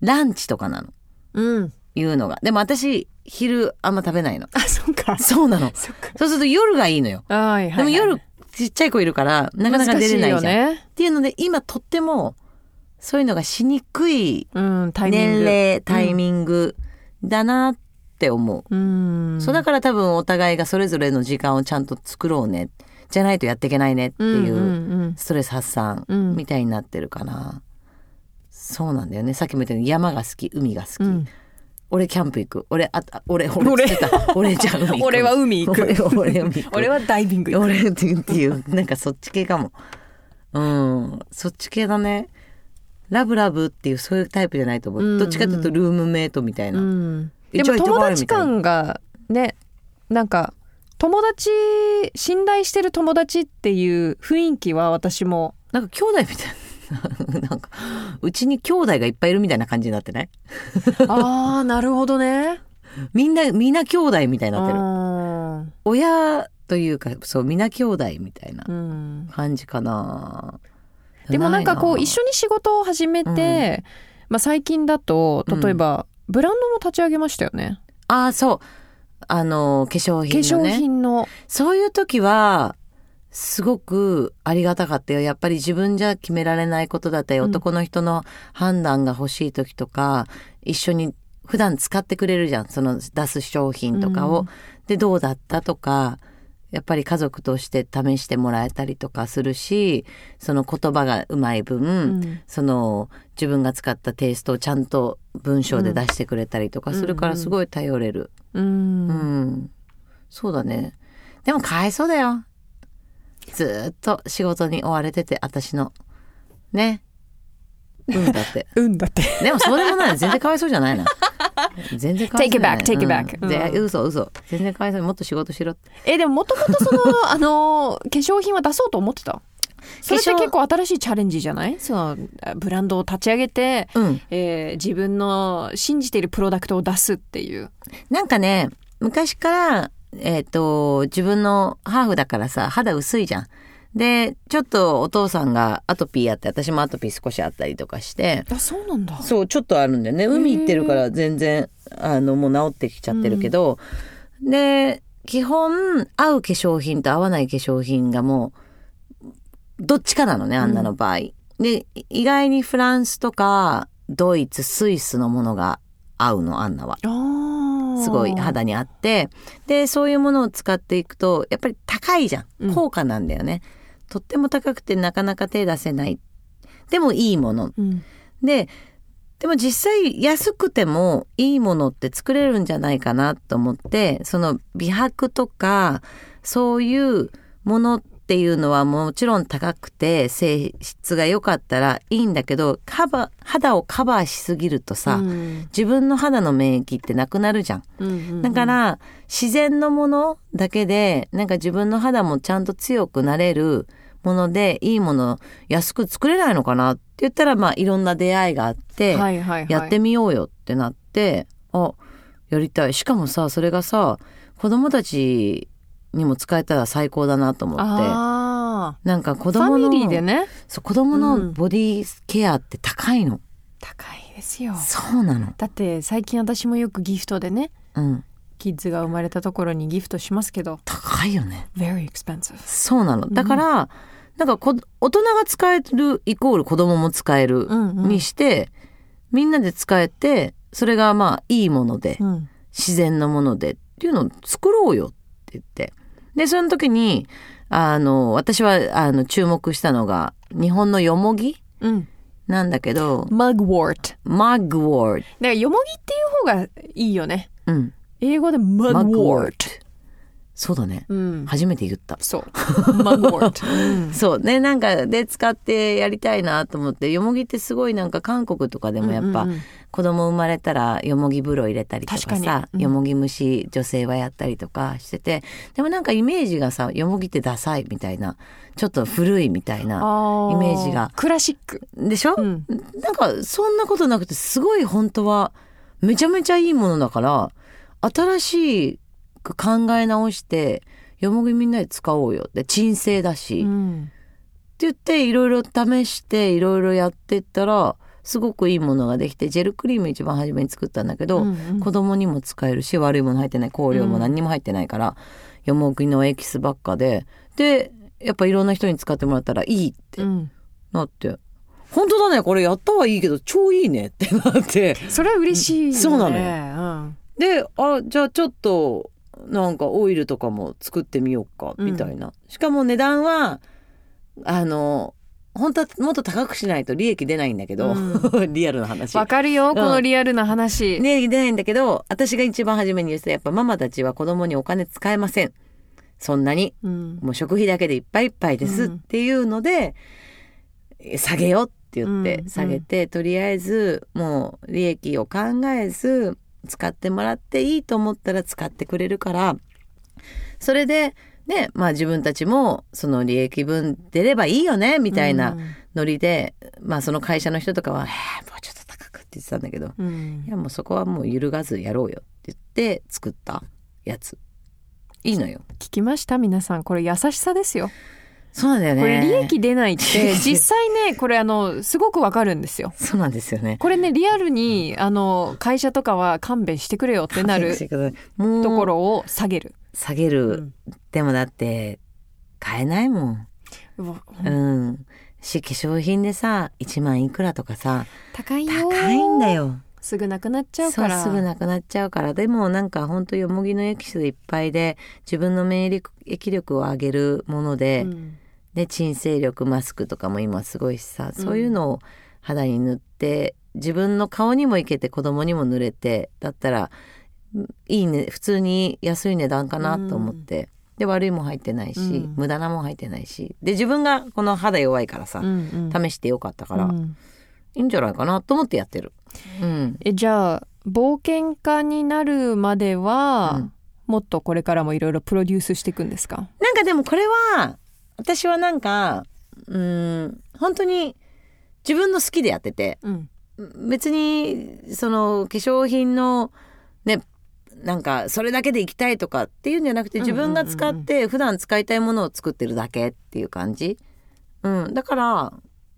ランチとかなの。うん。いうのが。でも私昼あんま食べないの。あそっか。そうなの。そうすると夜がいいのよ。はいはいはい。でも夜ちっちゃい子いるからなかなか出れないじゃん、ね。っていうので今とってもそういうのがしにくいうんタイミング。年齢タイミングだなって思う、うん。そうだから多分お互いがそれぞれの時間をちゃんと作ろうね。じゃないとやっていけないねっていううんうんストレス発散うんみたいになってるかな、そうなんだよね。さっきも言ったように山が好き海が好き、うん。俺キャンプ行く。俺ああ俺俺。俺俺た。俺じゃあ海行く。俺は海行く。俺俺海行く。俺はダイビング行く。俺っていうっていうなんかそっち系かも。うん。そっち系だねラブラブっていうそういうタイプじゃないと思う、うんうん。どっちかというとルームメイトみたいな、うん、でも友達感がねなんか友達信頼してる友達っていう雰囲気は私も。なんか兄弟みたいな。なんかうちに兄弟がいっぱいいるみたいな感じになってない？ああなるほどね。みんなみんな兄弟みたいになってる。うん親というかそうみんな兄弟みたいなうん。感じかなでもなんかこう一緒に仕事を始めて、まあ、最近だと例えば、ブランドも立ち上げましたよね。ああそう。あの化粧化品のね。粧品の。そういう時はすごくありがたかったよ。やっぱり自分じゃ決められないことだったり、うん。男の人の判断が欲しい時とか一緒に普段使ってくれるじゃん。その出す商品とかを。うん。でどうだったとかやっぱり家族として試してもらえたりとかするしその言葉がうまい分、うんその自分が使ったテイストをちゃんと文章で出してくれたりとかするからすごい頼れる。うんうん、そうだね。でもかわいそうだよ。ずーっと仕事に追われてて、私の。ね。うんだって。うんだってでもそうでもない。全然かわいそうじゃないな。全然かわいそうじゃない Take it back, take it back うん嘘嘘。全然かわいそう。もっと仕事しろって。えでももともとそのあの化粧品は出そうと思ってた？それって結構新しいチャレンジじゃない？そのブランドを立ち上げて、うん。えー自分の信じているプロダクトを出すっていうなんかね、昔から、えっ、と、自分のハーフだからさ、肌薄いじゃん。で、ちょっとお父さんがアトピーあって、私もアトピー少しあったりとかして、あそうなんだそう、ちょっとあるんだよね。海行ってるから全然、あの、もう治ってきちゃってるけど、で、基本、合う化粧品と合わない化粧品がもう、どっちかなのね、あんなの場合。で、意外にフランスとか、ドイツ、スイスのものが合うの、あんなは。すごい肌にあって、で、そういうものを使っていくと、やっぱり高いじゃうんん。高価なんだよね。とっても高くてなかなか手出せない。でもいいもの。うんででも実際安くてもいいものって作れるんじゃないかなと思ってその美白とかそういうものっていうのはもちろん高くて性質が良かったらいいんだけどカバ肌をカバーしすぎるとさ、うん自分の肌の免疫ってなくなるじゃん。うんうんだから自然のものだけでなんか自分の肌もちゃんと強くなれるものでいいもの安く作れないのかなって言ったらまあいろんな出会いがあって、はいはいはい、やってみようよってなってあやりたい。しかもさそれがさ子供たちにも使えたら最高だなと思って。あなんか子ーファ供のミリーでね。そう子供のボディケアって高いの、高いですよ。そうなの。だって最近私もよくギフトでねうんキッズが生まれたところにギフトしますけど。高いよね。Very expensive そうなの。だから、なんかこ大人が使えるイコール子供も使えるうんうん。にして、みんなで使えてそれがまあいいもので、うん。自然のものでっていうのを作ろうよって言って。でその時にあの私はあの注目したのが日本のよもぎうん。なんだけど mugwort マグウォーだからよもぎっていう方がいいよね。ド、うん、英語でマグウォー mugwort ドそうだね、うん。初めて言った。そう。mugwort うん。そう。ねなんかで使ってやりたいなと思ってよもぎってすごいなんか韓国とかでもやっぱ、うんうんうん。子供生まれたらよもぎ風呂入れたりとかさに。うん。よもぎ蒸し女性はやったりとかしててでもなんかイメージがさよもぎってダサいみたいなちょっと古いみたいなイメージが。クラシック。でしょ、うん。なんかそんなことなくてすごい本当はめちゃめちゃいいものだから新しく考え直してよもぎみんなで使おうよ。って鎮静だし、ってうん言っていろいろ試していろいろやってったらすごくいいものができてジェルクリーム一番初めに作ったんだけど、うんうん。子供にも使えるし悪いもの入ってない香料も何にも入ってないから、よもぎのエキスばっかで。でやっぱいろんな人に使ってもらったらいいってうん。なって、本当だねこれやったはいいけど超いいねってなって。それは嬉しいよね。そうなのよ。よであじゃあちょっとなんかオイルとかも作ってみようかうん。みたいな、しかも値段はあの本当はもっと高くしないと利益出ないんだけど、リアルな話。わかるよこのリアルな話、利益出ないんだけど私が一番初めに言ってたやっぱママたちは子供にお金使えません。そんなに。うん。もう食費だけでいっぱいいっぱいですっうんていうので、下げようって言ってうん。下げて、とりあえずもう利益を考えず使ってもらっていいと思ったら使ってくれるからそれでねまあ自分たちもその利益分出ればいいよねみたいなノリで、まあその会社の人とかは「えー、もうちょっと高く」って言ってたんだけどうんうん。いやもうそこはもう揺るがずやろうよって言って作ったやつ。いいのよ。聞きました皆さん。これ優しさですよそうなんだよね。これ利益出ないって 実際ねこれあのすごくわかるんですよ。そうなんですよね。これねリアルにあの会社とかは勘弁してくれよってなるところを下げる、下げる、うん。でもだって買えないもん。うん。し化粧品でさ1万いくらとかさ高いよ高いんだよすぐなくなっちゃうから。すぐなくなっちゃうから。でもなんかほんとよもぎのエキスいっぱいで自分の免疫力を上げるもので、うん。で鎮静力マスクとかも今すごいしさそういうのを肌に塗って自分の顔にもいけて子供にも塗れてだったらうんいいね普通に安い値段かなと思って、で悪いもん入ってないし、うん。無駄なもん入ってないし。で自分がこの肌弱いからさ、うんうん。試してよかったから、うんいいんじゃないかなと思ってやってる。うん、えじゃあ冒険家になるまでは、うん。もっとこれからもいろいろプロデュースしていくんですか？なんかでもこれは私はなんかうん本当に自分の好きでやっててうん。別にその化粧品のねなんかそれだけでいきたいとかっていうんじゃなくて自分が使って普段使いたいものを作ってるだけっていう感じ、うん、だから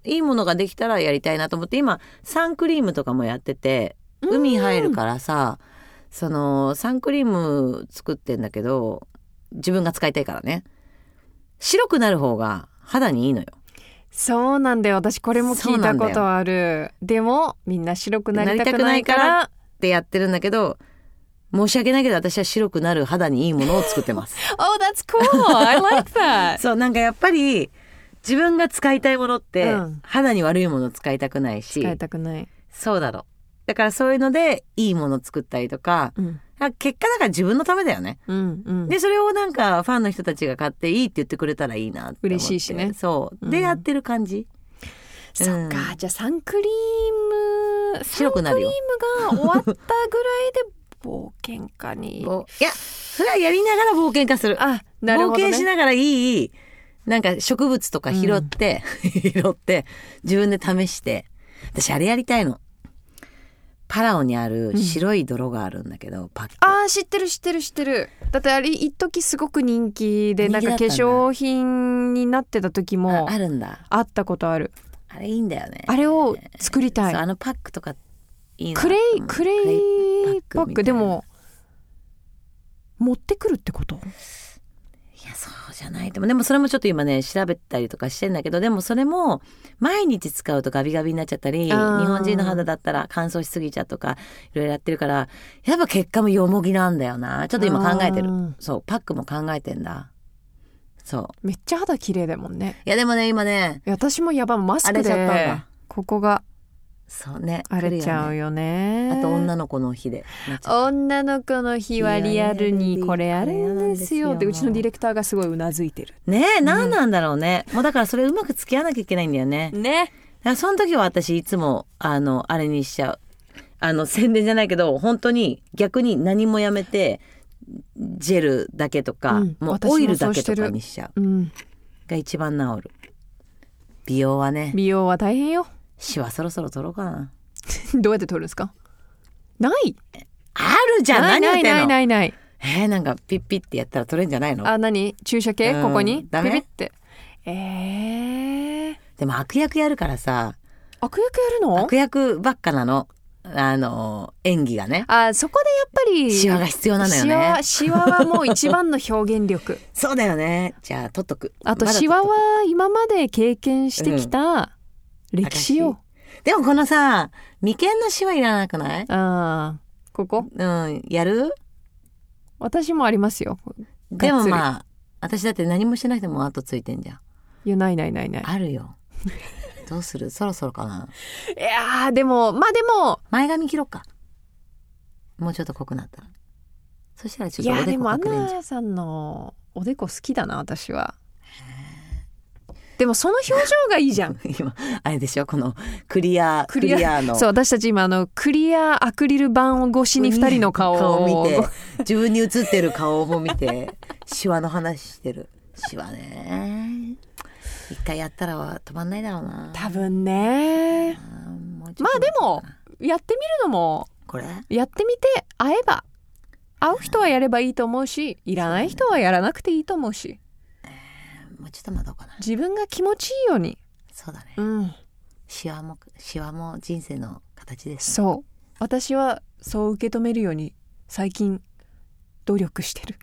いいものができたらやりたいなと思って今サンクリームとかもやってて海入るからさそのサンクリーム作ってんだけど自分が使いたいからね。白くなる方が肌にいいのよ。そうなんだよ。私これも聞いたことある。でもみんな白くなりたくないからってやってるんだけど申し訳ないけど私は白くなる肌にいいものを作ってます。Oh that's cool. I like that. そうなんかやっぱり自分が使いたいものって、うん。肌に悪いもの使いたくないし使いたくない、そうだろう。だからそういうのでいいもの作ったりとかうん。あ結果だから自分のためだよね。うんうん、でそれをなんかファンの人たちが買っていいって言ってくれたらいいな嬉しいしね。そう。で、うん。やってる感じ。そっか、うん。じゃあサンクリーム白くなるよ。サンクリームが終わったぐらいで冒険家に。ぼいやそれはやりながら冒険家する。あなるほど、ね、冒険しながらいいなんか植物とか拾って、拾って自分で試して私あれやりたいの。パラオにある白い泥があるんだけど、パック。あー知ってる知ってる知ってる。だってあれ一時すごく人気でなんか化粧品になってた時もああるんだ。あったことある。あれいいんだよね。あれを作りたい。あのパックとかいいなクレイクレイパック。でも持ってくるってこと？いやそうじゃないと。でもそれもちょっと今ね調べたりとかしてんだけどでもそれも毎日使うとガビガビになっちゃったり日本人の肌だったら乾燥しすぎちゃうとかいろいろやってるからやっぱ結果もよもぎなんだよな。ちょっと今考えてる。そうパックも考えてんだ。そう。めっちゃ肌綺麗だもんね。いやでもね今ね私もやばいマスク荒れちゃったんでだ。ここがそうね荒れちゃうよよね。あと女の子の日で。女の子の日はリアルにこれあれあるんですよでうちのディレクターがすごいうなずいてる。ねえ何なんだろうね、もうだからそれうまく付き合わなきゃいけないんだよね。ね。その時は私いつもあのあれにしちゃう。あの宣伝じゃないけど本当に逆に何もやめてジェルだけとか、うん。もうオイルだけとかにしちゃう。うん。が一番治る。美容はね。美容は大変よシワそろそろ取ろうかな。どうやって取るんですか？ない。あるじゃん。ないないないないない。えー、なんかピッピッってやったら取れんじゃないの？あ何？注射系？うん。ここに？ダメ。ピピって。えー、でも悪役やるからさ。悪役やるの？悪役ばっかなの。あの演技がね。あそこでやっぱりシワが必要なのよシワねシワはもう一番の表現力。そうだよね。じゃあ取っとく。あとまだシワは今まで経験してきた歴史よ、でもこのさ眉間のシワいらなくない？ああここ？うん。やる？私もありますよ。でもまあ私だって何もしてなくても後ついてんじゃん。いやないないないない。あるよ。どうする？そろそろかな？いやーでもまあでも。前髪切ろうか。もうちょっと濃くなったら。そしたらちょっとおでこいやでもアン隠れんじゃんナさんのおでこ好きだな私はでもその表情がいいじゃん。今あれでしょ？このクリアクリア。の。そう私たち今あのクリアアクリル板を越しに二人の顔を顔を見て自分に映ってる顔も見てシワの話してる。シワね。一回やったら止まんないだろうな。多分ね。まあでもやってみるのもこれ？やってみて会えば。会う人はやればいいと思うしいらない人はやらなくていいと思うしもうちょっと待とうかな。自分が気持ちいいように。そうだね。うん。シワもシワも人生の形ですそう。私はそう受け止めるように最近努力してる。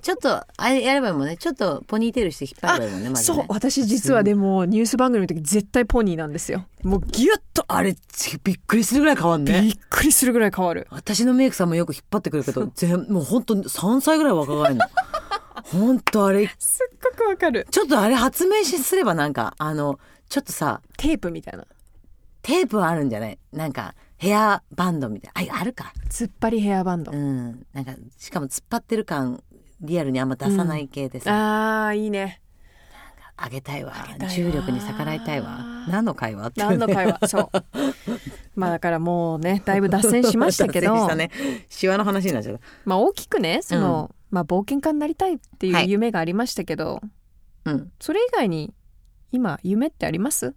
ちょっとあれやればいいもんねちょっとポニーテールして引っ張ればいいもんねね。そう。私実はでもニュース番組の時絶対ポニーなんですよ。もうギュッとあれびっくりするぐらい変わんね。びっくりするぐらい変わる。私のメイクさんもよく引っ張ってくるけど全もう本当3歳ぐらい若返るの本当あれ。すっごくわかる。ちょっとあれ発明しすればなんかあのちょっとさテープみたいな。テープはあるんじゃない？なんかヘアバンドみたいな。ああるか。突っ張りヘアバンド、うん。なんかしかも突っ張ってる感リアルにあんま出さない系でさ、あーいいね。あげたいわ。げたいわ重力に逆らいたいわ。何の会話？何の会話？そう。まあだからもうねだいぶ脱線しましたけど。ね。シワの話になっちゃった。まあ大きくねその、まあ冒険家になりたいっていうはい。夢がありましたけど、うん。それ以外に今夢ってあります？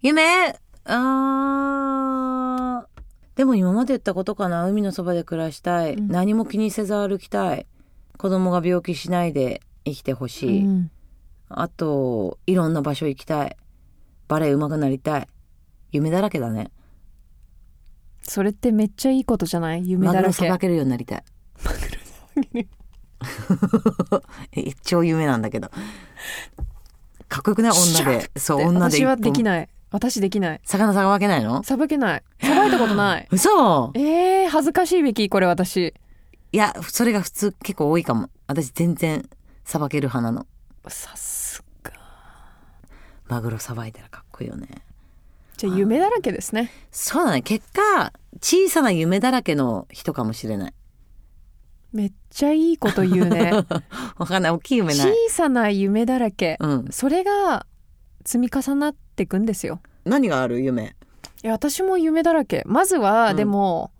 夢？あー。でも今まで言ったことかな。海のそばで暮らしたい、うん。何も気にせず歩きたい。子供が病気しないで生きてほしい、うん。あといろんな場所行きたい。バレエ上手くなりたい。夢だらけだね。それってめっちゃいいことじゃない？夢マグだらけ。ロさばけるようになりたい え超夢なんだけど。かっこよくない女で。そう女で。私はできいない。私できない。魚さばけないの？さばけない。さばいたことない。嘘！えー、恥ずかしいべきこれ私。いやそれが普通結構多いかも。私全然さばける派なの。さすが。マグロさばいたらかっこいいよね。じゃあ夢だらけですね。そうだね。結果小さな夢だらけの人かもしれないめっちゃいいこと言うね。わかんない。大きい夢な小いさな夢だらけ。うん。それが積み重なっていくんですよ。何がある夢？いや私も夢だらけ。まずは、うん。でも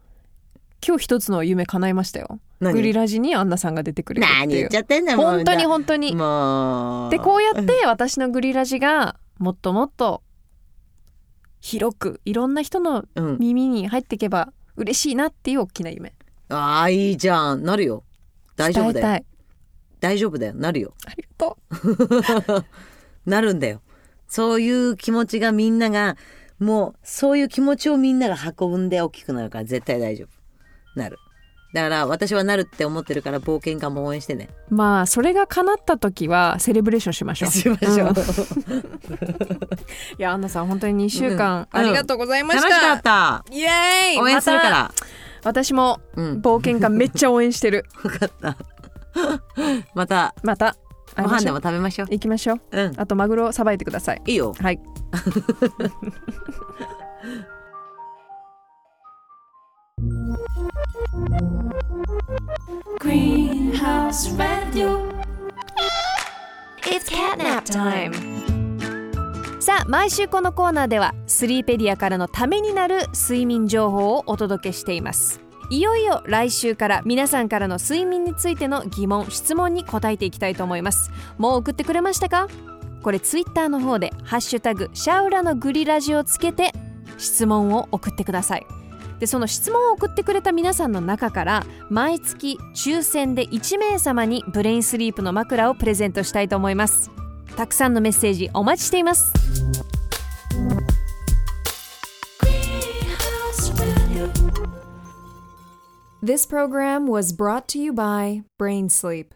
今日一つの夢叶いましたよ。何？グリラジにアンナさんが出てくれるって何いう。言っちゃってんだよもう本当に本当に。もう。でこうやって私のグリラジがもっともっと広くいろんな人のうん。耳に入っていけば嬉しいなっていう大きな夢ああいいじゃん。なるよ。大丈夫だよ。大丈夫だよ。なるよ。ありがとう。なるんだよ。そういう気持ちがみんながもうそういう気持ちをみんなが運んで大きくなるから絶対大丈夫。なる。だから私はなるって思ってるから冒険家も応援してね。まあそれが叶った時はセレブレーションしましょう。しましょう、ん。いやアンナさん本当に2週間、うん。ありがとうございま楽した、しかった。イエーイ。応援するかまら、た私もうん。冒険家めっちゃ応援してる。分かっ た。また。また。ご飯でも食べましょう。行きましょう。うん。あとマグロさばいてください。いいよ。はい。Greenhouse Radio. It's catnap time さあ毎週このコーナーではスリーペディアからのためになる睡眠情報をお届けしています。いよいよ来週から皆さんからの睡眠についての疑問質問に答えていきたいと思います。もう送ってくれましたか？これツイッターの方で「ハッシュタグシャウラのグリラジ」をつけて質問を送ってください。でその質問を送ってくれた皆さんの中から毎月抽選で1名様にブレインスリープの枕をプレゼントしたいと思います。たくさんのメッセージお待ちしています Greenhouse Radio. This program was brought to you by Brain Sleep